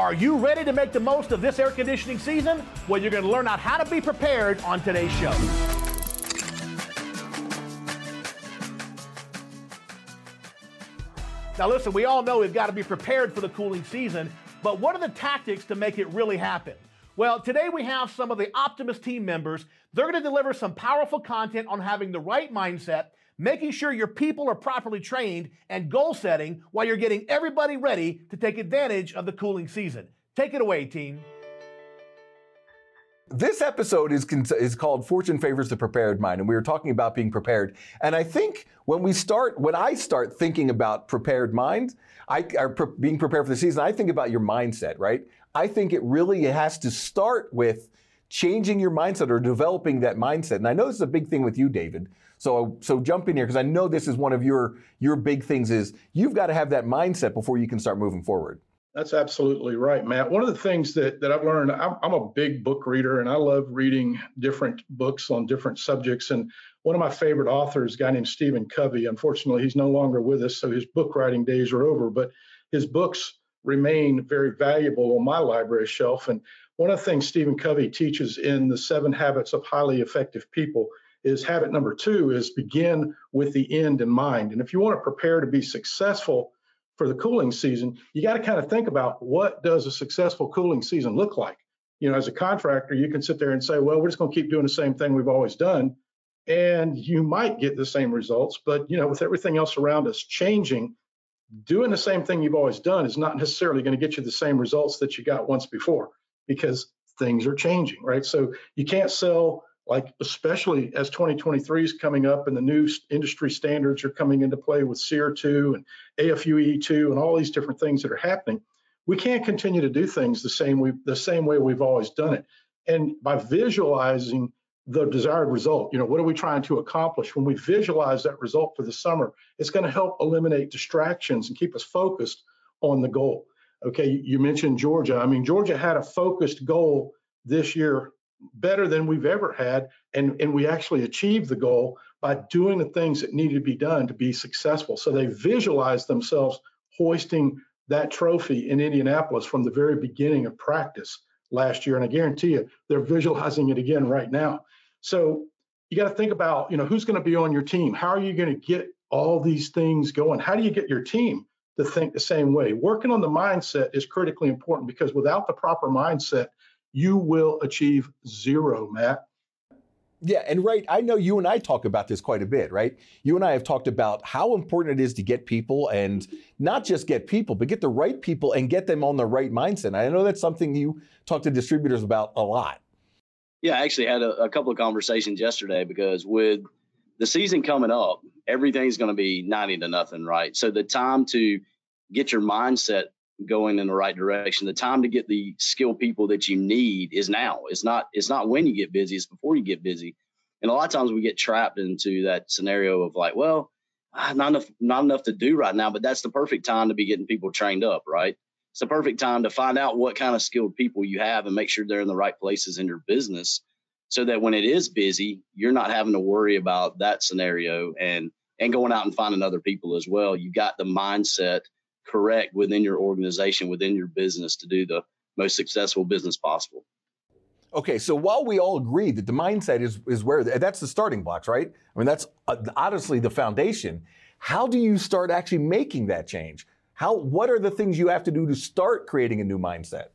Are you ready to make the most of this air conditioning season? Well, you're going to learn out how to be prepared on today's show. Now, listen, we all know we've got to be prepared for the cooling season, but what are the tactics to make it really happen? Well, today we have some of the Optimus team members. They're going to deliver some powerful content on having the right mindset, making sure your people are properly trained, and goal setting while you're getting everybody ready to take advantage of the cooling season. Take it away, team. This episode is, is called Fortune Favors the Prepared Mind, and we were talking about being prepared. And I think when we start, when I start thinking about prepared mind, I, or pre- being prepared for the season, I think about your mindset, right? I think it really has to start with changing your mindset or developing that mindset. And I know this is a big thing with you, David. So, so jump in here because I know this is one of your your big things. Is you've got to have that mindset before you can start moving forward. That's absolutely right, Matt. One of the things that, that I've learned, I'm, I'm, a big book reader and I love reading different books on different subjects. And one of my favorite authors, a guy named Stephen Covey, unfortunately, he's no longer with us, so his book writing days are over, but his books remain very valuable on my library shelf. And one of the things Stephen Covey teaches in the seven habits of highly effective people is habit number two is begin with the end in mind. And if you want to prepare to be successful, for the cooling season, you got to kind of think about what does a successful cooling season look like. You know, as a contractor, you can sit there and say, well, we're just going to keep doing the same thing we've always done. And you might get the same results, but you know, with everything else around us changing, doing the same thing you've always done is not necessarily going to get you the same results that you got once before because things are changing, right? So you can't sell like especially as 2023 is coming up and the new industry standards are coming into play with SEER 2 and AFUE 2 and all these different things that are happening, we can't continue to do things the same we the same way we've always done it. And by visualizing the desired result, you know, what are we trying to accomplish? When we visualize that result for the summer, it's going to help eliminate distractions and keep us focused on the goal. Okay, you mentioned Georgia. I mean, Georgia had a focused goal this year better than we've ever had. And, and we actually achieved the goal by doing the things that needed to be done to be successful. So they visualized themselves hoisting that trophy in Indianapolis from the very beginning of practice last year. And I guarantee you, they're visualizing it again right now. So you got to think about, you know, who's going to be on your team? How are you going to get all these things going? How do you get your team to think the same way? Working on the mindset is critically important because without the proper mindset, you will achieve zero, Matt. Yeah, and Wright, I know you and I talk about this quite a bit, right? You and I have talked about how important it is to get people and not just get people, but get the right people and get them on the right mindset. I know that's something you talk to distributors about a lot. Yeah, I actually had a, a couple of conversations yesterday because with the season coming up, everything's going to be 90 to nothing, right? So the time to get your mindset going in the right direction. The time to get the skilled people that you need is now. It's not it's not when you get busy, it's before you get busy. And a lot of times we get trapped into that scenario of like, well, ah, not enough not enough to do right now, but that's the perfect time to be getting people trained up, right? It's the perfect time to find out what kind of skilled people you have and make sure they're in the right places in your business so that when it is busy, you're not having to worry about that scenario and and going out and finding other people as well. You got the mindset correct within your organization, within your business to do the most successful business possible. Okay, so while we all agree that the mindset is is where that's the starting blocks, right? I mean, that's uh, honestly the foundation. How do you start actually making that change? How what are the things you have to do to start creating a new mindset?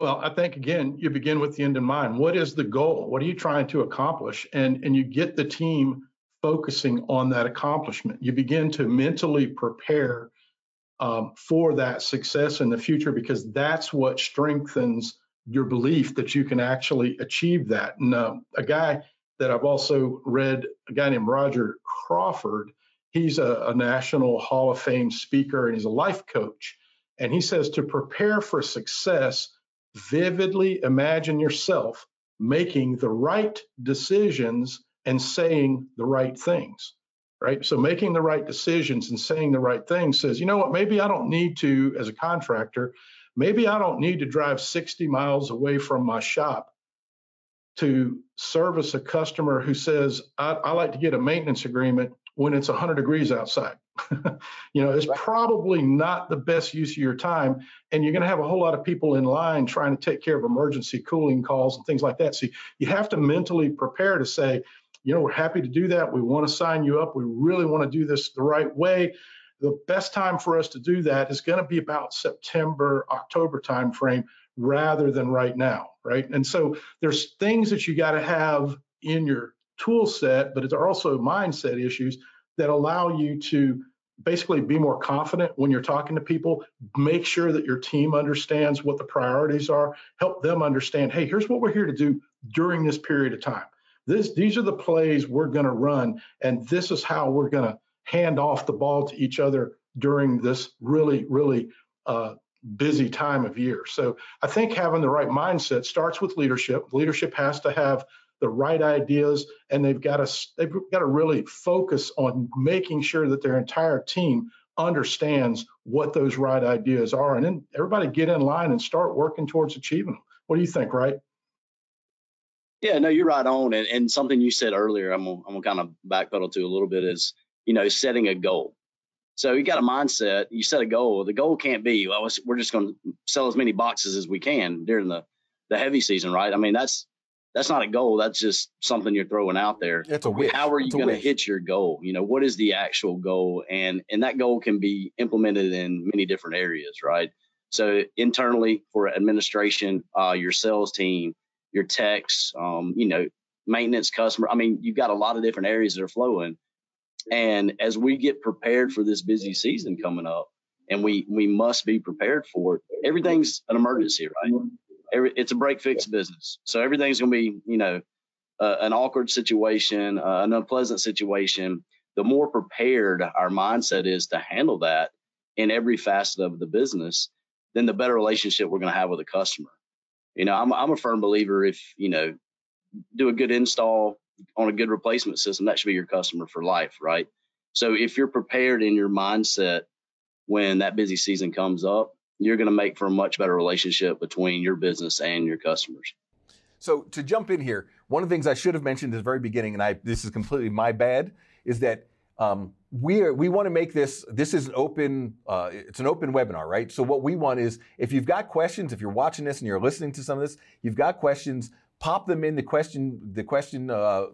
Well, I think again, you begin with the end in mind. What is the goal? What are you trying to accomplish? And and you get the team focusing on that accomplishment. You begin to mentally prepare um, for that success in the future because that's what strengthens your belief that you can actually achieve that. And uh, a guy that I've also read, a guy named Roger Crawford, he's a, a National Hall of Fame speaker and he's a life coach. And he says to prepare for success, vividly imagine yourself making the right decisions and saying the right things, right? So making the right decisions and saying the right things says, you know what, maybe I don't need to, as a contractor, maybe I don't need to drive 60 miles away from my shop to service a customer who says, I, I like to get a maintenance agreement when it's 100 degrees outside. you know, it's right. probably not the best use of your time. And you're going to have a whole lot of people in line trying to take care of emergency cooling calls and things like that. So you have to mentally prepare to say, you know, we're happy to do that. We want to sign you up. We really want to do this the right way. The best time for us to do that is going to be about September, October timeframe rather than right now, right? And so there's things that you got to have in your tool set, but there are also mindset issues that allow you to basically be more confident when you're talking to people make sure that your team understands what the priorities are help them understand hey here's what we're here to do during this period of time this these are the plays we're going to run and this is how we're going to hand off the ball to each other during this really really uh, busy time of year so i think having the right mindset starts with leadership leadership has to have the right ideas, and they've got to they've got to really focus on making sure that their entire team understands what those right ideas are, and then everybody get in line and start working towards achieving them. What do you think, right? Yeah, no, you're right on, and, and something you said earlier, I'm gonna, I'm gonna kind of backpedal to a little bit is you know setting a goal. So you got a mindset, you set a goal. The goal can't be, well, we're just going to sell as many boxes as we can during the the heavy season, right? I mean, that's that's not a goal. That's just something you're throwing out there. It's a wish. How are you going to hit your goal? You know, what is the actual goal? And and that goal can be implemented in many different areas, right? So internally for administration, uh, your sales team, your techs, um, you know, maintenance, customer. I mean, you've got a lot of different areas that are flowing. And as we get prepared for this busy season coming up, and we we must be prepared for it. Everything's an emergency, right? every, it's a break fix business. So everything's going to be, you know, uh, an awkward situation, uh, an unpleasant situation. The more prepared our mindset is to handle that in every facet of the business, then the better relationship we're going to have with the customer. You know, I'm, I'm a firm believer if, you know, do a good install on a good replacement system, that should be your customer for life, right? So if you're prepared in your mindset when that busy season comes up, you're going to make for a much better relationship between your business and your customers. So to jump in here, one of the things I should have mentioned at the very beginning, and I this is completely my bad, is that um, we are, we want to make this this is an open uh, it's an open webinar, right? So what we want is if you've got questions, if you're watching this and you're listening to some of this, you've got questions, pop them in the question the question uh,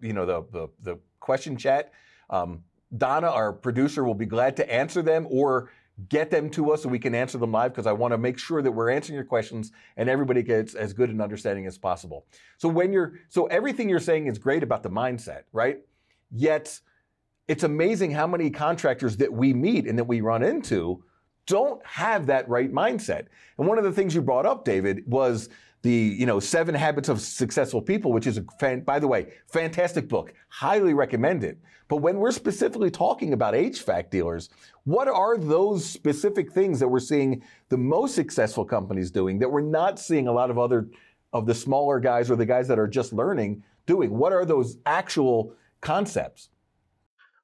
you know the the, the question chat. Um, Donna, our producer, will be glad to answer them or get them to us so we can answer them live because I want to make sure that we're answering your questions and everybody gets as good an understanding as possible. So when you're so everything you're saying is great about the mindset, right? Yet it's amazing how many contractors that we meet and that we run into don't have that right mindset. And one of the things you brought up, David, was the you know seven habits of successful people which is a fan, by the way fantastic book. Highly recommend it. But when we're specifically talking about hvac dealers what are those specific things that we're seeing the most successful companies doing that we're not seeing a lot of other of the smaller guys or the guys that are just learning doing? What are those actual concepts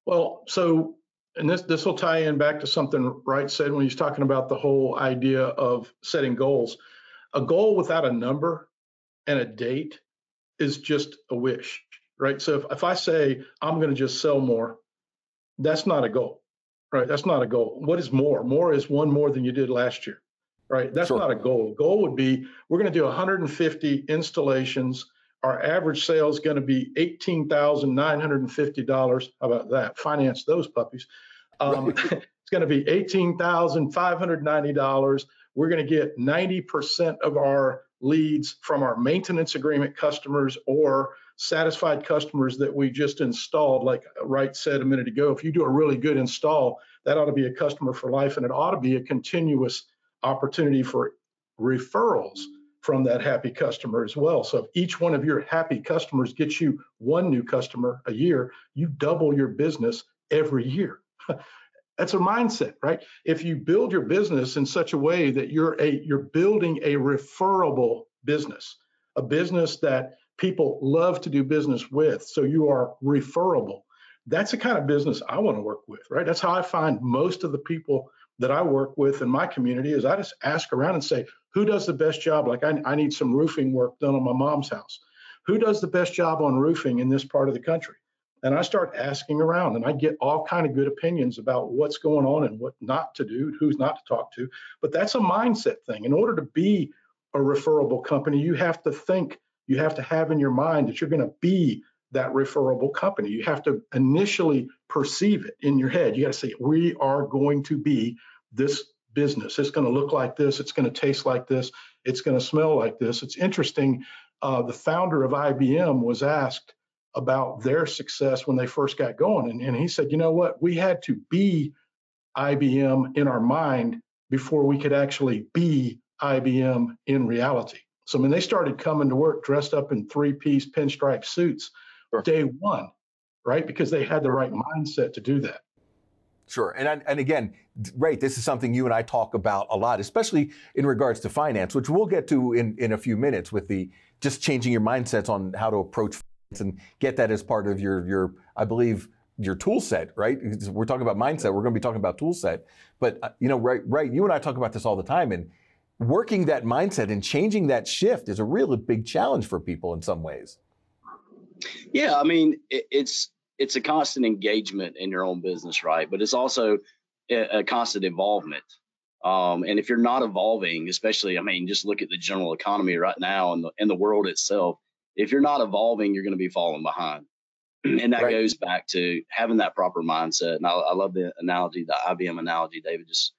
well so and this this will tie in back to something wright said when he's talking about the whole idea of setting goals a goal without a number and a date is just a wish, right? So if, if I say I'm going to just sell more, that's not a goal, right? That's not a goal. What is more? More is one more than you did last year, right? That's sure. not a goal. Goal would be we're going to do 150 installations. Our average sale is going to be $18,950. How about that? Finance those puppies. Um, it's going to be $18,590 we're going to get 90% of our leads from our maintenance agreement customers or satisfied customers that we just installed. Like Wright said a minute ago, if you do a really good install, that ought to be a customer for life and it ought to be a continuous opportunity for referrals from that happy customer as well. So if each one of your happy customers gets you one new customer a year, you double your business every year. That's a mindset, right? If you build your business in such a way that you're a you're building a referable business, a business that people love to do business with, so you are referable. That's the kind of business I want to work with, right? That's how I find most of the people that I work with in my community is I just ask around and say, who does the best job? Like I, I need some roofing work done on my mom's house. Who does the best job on roofing in this part of the country? and I start asking around and I get all kind of good opinions about what's going on and what not to do, who's not to talk to. But that's a mindset thing. In order to be a referable company, you have to think, you have to have in your mind that you're going to be that referable company. You have to initially perceive it in your head. You got to say, we are going to be this business. It's going to look like this. It's going to taste like this. It's going to smell like this. It's interesting. Uh, the founder of IBM was asked about their success when they first got going. And, and he said, you know what? We had to be IBM in our mind before we could actually be IBM in reality. So when they started coming to work dressed up in three piece pinstripe suits sure. day one, right? Because they had the right mindset to do that. Sure. And, and again, Wright, this is something you and I talk about a lot, especially in regards to finance, which we'll get to in, in a few minutes with the just changing your mindsets on how to approach finance and get that as part of your your I believe your tool set, right? We're talking about mindset. We're going to be talking about tool set, but uh, you know, right, right. You and I talk about this all the time, and working that mindset and changing that shift is a really big challenge for people in some ways. Yeah, I mean, it's it's a constant engagement in your own business, right? But it's also a, a constant involvement. Um, and if you're not evolving, especially, I mean, just look at the general economy right now and the and the world itself if you're not evolving, you're going to be falling behind. and that right. goes back to having that proper mindset. And I, I love the analogy, the IBM analogy David just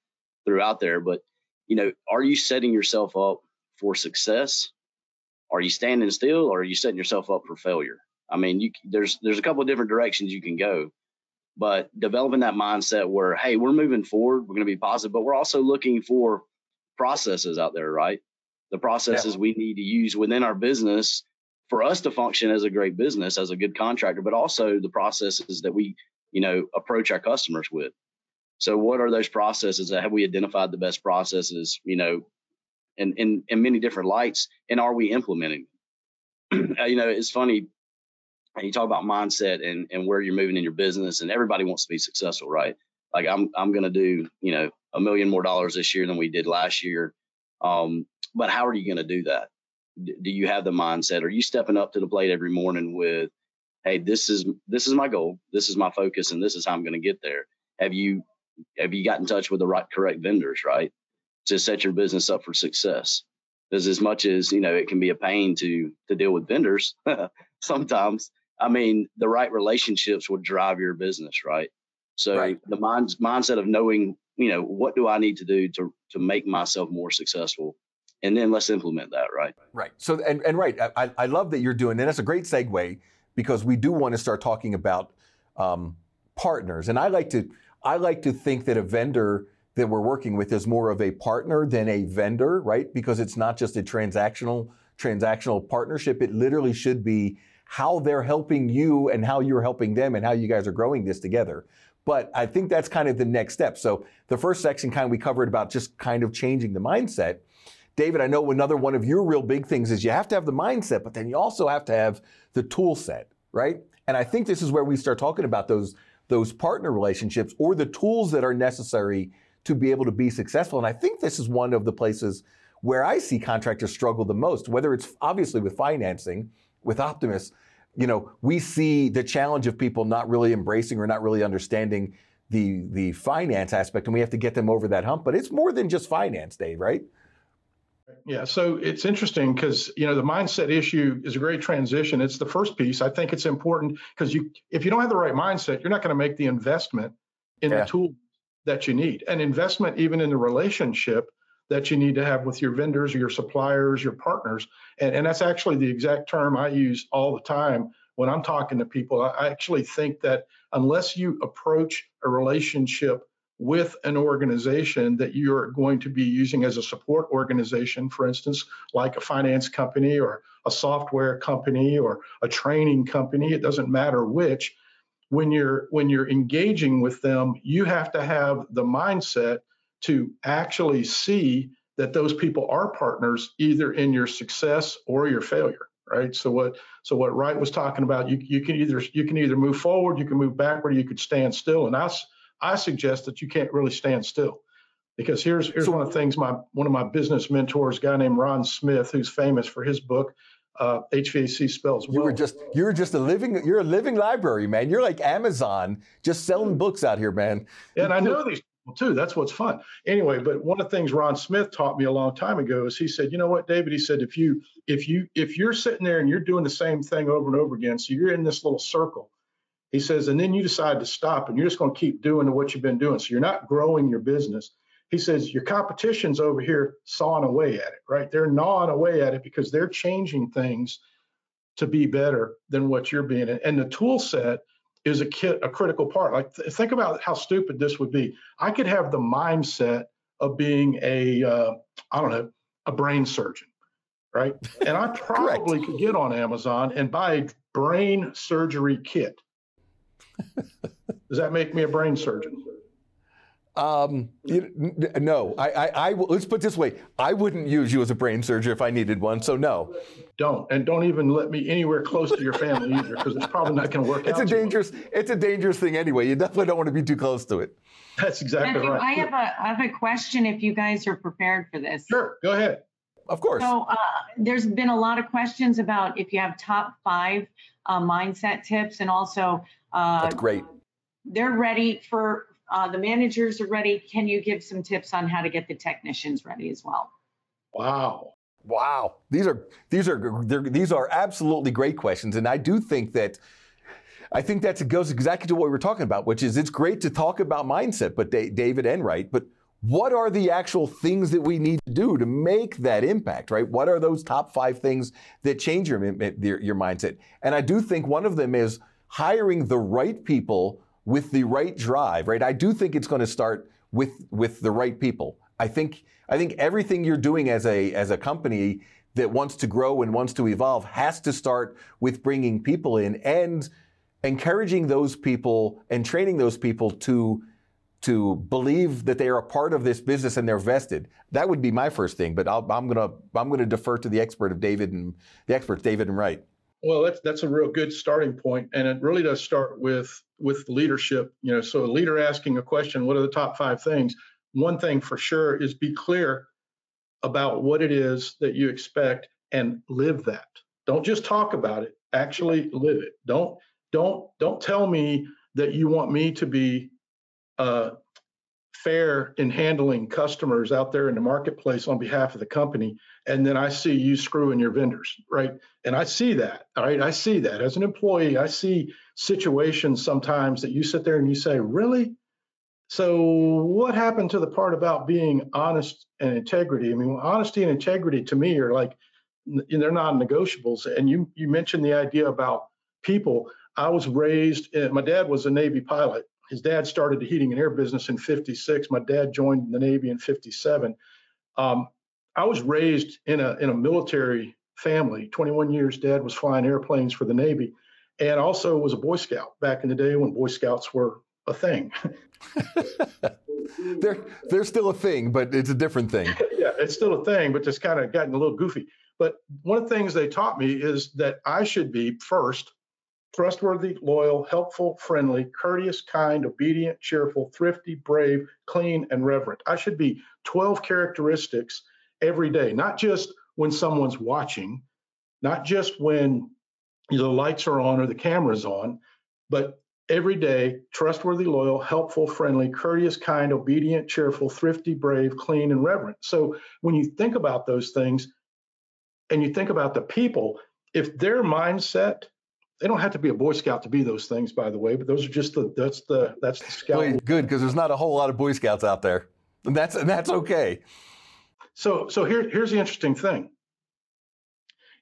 threw out there. But, you know, are you setting yourself up for success? Are you standing still or are you setting yourself up for failure? I mean, you, there's there's a couple of different directions you can go, but developing that mindset where hey, we're moving forward, we're going to be positive, but we're also looking for processes out there, right? The processes yeah. we need to use within our business for us to function as a great business, as a good contractor, but also the processes that we, you know, approach our customers with. So what are those processes? Have we identified the best processes, you know, in, in, in many different lights and are we implementing? you know, it's funny. You talk about mindset and, and where you're moving in your business and everybody wants to be successful, right? Like I'm, I'm going to do, you know, a million more dollars this year than we did last year. Um, but how are you going to do that? do you have the mindset are you stepping up to the plate every morning with hey this is this is my goal this is my focus and this is how i'm going to get there have you have you got in touch with the right correct vendors right to set your business up for success because as much as you know it can be a pain to to deal with vendors sometimes i mean the right relationships will drive your business right so right. the mind, mindset of knowing you know what do i need to do to to make myself more successful and then let's implement that, right? Right. So, and, and Wright, I, I love that you're doing that. That's a great segue because we do want to start talking about um, partners. And I like to, I like to think that a vendor that we're working with is more of a partner than a vendor, right? Because it's not just a transactional transactional partnership. It literally should be how they're helping you and how you're helping them and how you guys are growing this together. But I think that's kind of the next step. So the first section kind of we covered about just kind of changing the mindset. David, I know another one of your real big things is you have to have the mindset, but then you also have to have the tool set, right? And I think this is where we start talking about those those partner relationships or the tools that are necessary to be able to be successful. And I think this is one of the places where I see contractors struggle the most, whether it's obviously with financing, with optimists, you know, we see the challenge of people not really embracing or not really understanding the the finance aspect, and we have to get them over that hump. But it's more than just finance, Dave, right? Yeah, so it's interesting because you know the mindset issue is a great transition. It's the first piece. I think it's important because you if you don't have the right mindset, you're not going to make the investment in yeah. the tool that you need. An investment even in the relationship that you need to have with your vendors, your suppliers, your partners. And, and that's actually the exact term I use all the time when I'm talking to people. I actually think that unless you approach a relationship with an organization that you're going to be using as a support organization, for instance, like a finance company or a software company or a training company, it doesn't matter which. When you're when you're engaging with them, you have to have the mindset to actually see that those people are partners either in your success or your failure right so what so what wright was talking about you, you can either you can either move forward you can move backward you could stand still and that's I suggest that you can't really stand still. Because here's here's so, one of the things my one of my business mentors, a guy named Ron Smith, who's famous for his book, uh, HVAC spells. You were just you're just a living you're a living library, man. You're like Amazon, just selling books out here, man. And I know these too. That's what's fun. Anyway, but one of the things Ron Smith taught me a long time ago is he said, you know what, David? He said, if you if you if you're sitting there and you're doing the same thing over and over again, so you're in this little circle. He says, and then you decide to stop and you're just going to keep doing what you've been doing. So you're not growing your business. He says, your competition's over here sawing away at it, right? They're gnawing away at it because they're changing things to be better than what you're being. And the tool set is a kit, a critical part. Like th- think about how stupid this would be. I could have the mindset of being a, uh, I don't know, a brain surgeon, right? And I probably could get on Amazon and buy a brain surgery kit. Does that make me a brain surgeon? Um, you, no, I, I, I, let's put this way: I wouldn't use you as a brain surgeon if I needed one. So no. Don't and don't even let me anywhere close to your family either, because it's probably not going to work it's out. It's a dangerous. It's a dangerous thing anyway. You definitely don't want to be too close to it. That's exactly Matthew, right. I have a I have a question. If you guys are prepared for this. Sure, go ahead. Of course. So uh, there's been a lot of questions about if you have top five uh, mindset tips, and also uh, that's great. They're ready for uh, the managers are ready. Can you give some tips on how to get the technicians ready as well? Wow. Wow. These are these are these are absolutely great questions, and I do think that. I think that goes exactly to what we were talking about, which is it's great to talk about mindset, but David and Wright, but what are the actual things that we need to do to make that impact, right? What are those top five things that change your, your, your mindset? And I do think one of them is hiring the right people with the right drive, right? I do think it's going to start with with the right people. I think I think everything you're doing as a as a company that wants to grow and wants to evolve has to start with bringing people in and encouraging those people and training those people to to believe that they are a part of this business and they're vested. That would be my first thing, but i am gonna I'm gonna defer to the expert of David and the experts David and Wright. Well, that's that's a real good starting point, and it really does start with with leadership. You know, so a leader asking a question, what are the top five things? One thing for sure is be clear about what it is that you expect and live that. Don't just talk about it, actually live it. Don't don't don't tell me that you want me to be uh, fair in handling customers out there in the marketplace on behalf of the company. And then i see you screwing your vendors right? And i see that all right? I see that. As an employee i see situations sometimes that you sit there and you say really? So what happened to the part about being honest and integrity? I mean honesty and integrity to me are like they're non-negotiables. And you you mentioned the idea about people. I was raised eh, my dad was a navy pilot his dad started the heating and air business in 56 my dad joined the navy in 57 um, i was raised in a, in a military family. 21 years dad was flying airplanes for the navy and also was a boy scout back in the day when boy scouts were a thing. They're, they're still a thing but it's a different thing. Yeah it's still a thing but just kind of gotten a little goofy. But one of the things they taught me is that i should be first trustworthy, loyal, helpful, friendly, courteous, kind, obedient, cheerful, thrifty, brave, clean, and reverent. I should be 12 characteristics every day, not just when someone's watching, not just when the lights are on or the camera's on, but every day trustworthy, loyal, helpful, friendly, courteous, kind, obedient, cheerful, thrifty, brave, clean, and reverent. So when you think about those things and you think about the people, if their mindset they don't have to be a Boy Scout to be those things, by the way. But those are just the that's the that's the scout. Good, good, because there's not a whole lot of Boy Scouts out there, and that's and that's okay. So so here here's the interesting thing.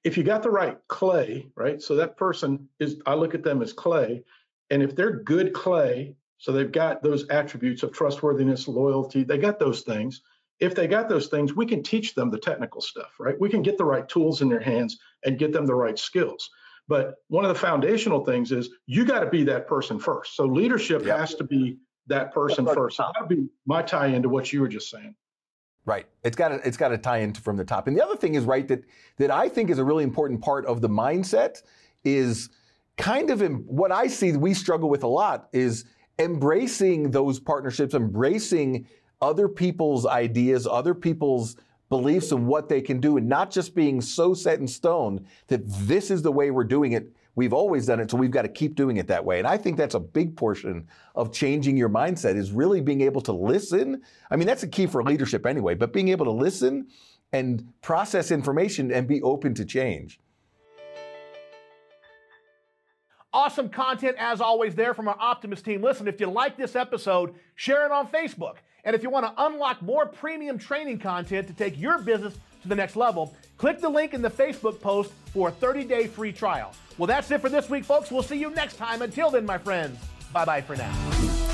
If you got the right clay, right? So that person is I look at them as clay, and if they're good clay, so they've got those attributes of trustworthiness, loyalty, they got those things. If they got those things, we can teach them the technical stuff, right? We can get the right tools in their hands and get them the right skills. But one of the foundational things is you got to be that person first. So leadership yep. has to be that person first. So that'll be my tie into what you were just saying. Right. It's got to it's got to tie in from the top. And the other thing is right that that I think is a really important part of the mindset is kind of in, what I see we struggle with a lot is embracing those partnerships, embracing other people's ideas, other people's beliefs in what they can do and not just being so set in stone that this is the way we're doing it. We've always done it, so we've got to keep doing it that way. And I think that's a big portion of changing your mindset is really being able to listen. I mean, that's a key for leadership anyway, but being able to listen and process information and be open to change. Awesome content as always there from our Optimist team. Listen, if you like this episode, share it on Facebook. And if you want to unlock more premium training content to take your business to the next level, click the link in the Facebook post for a 30 day free trial. Well, that's it for this week, folks. We'll see you next time. Until then, my friends, bye bye for now.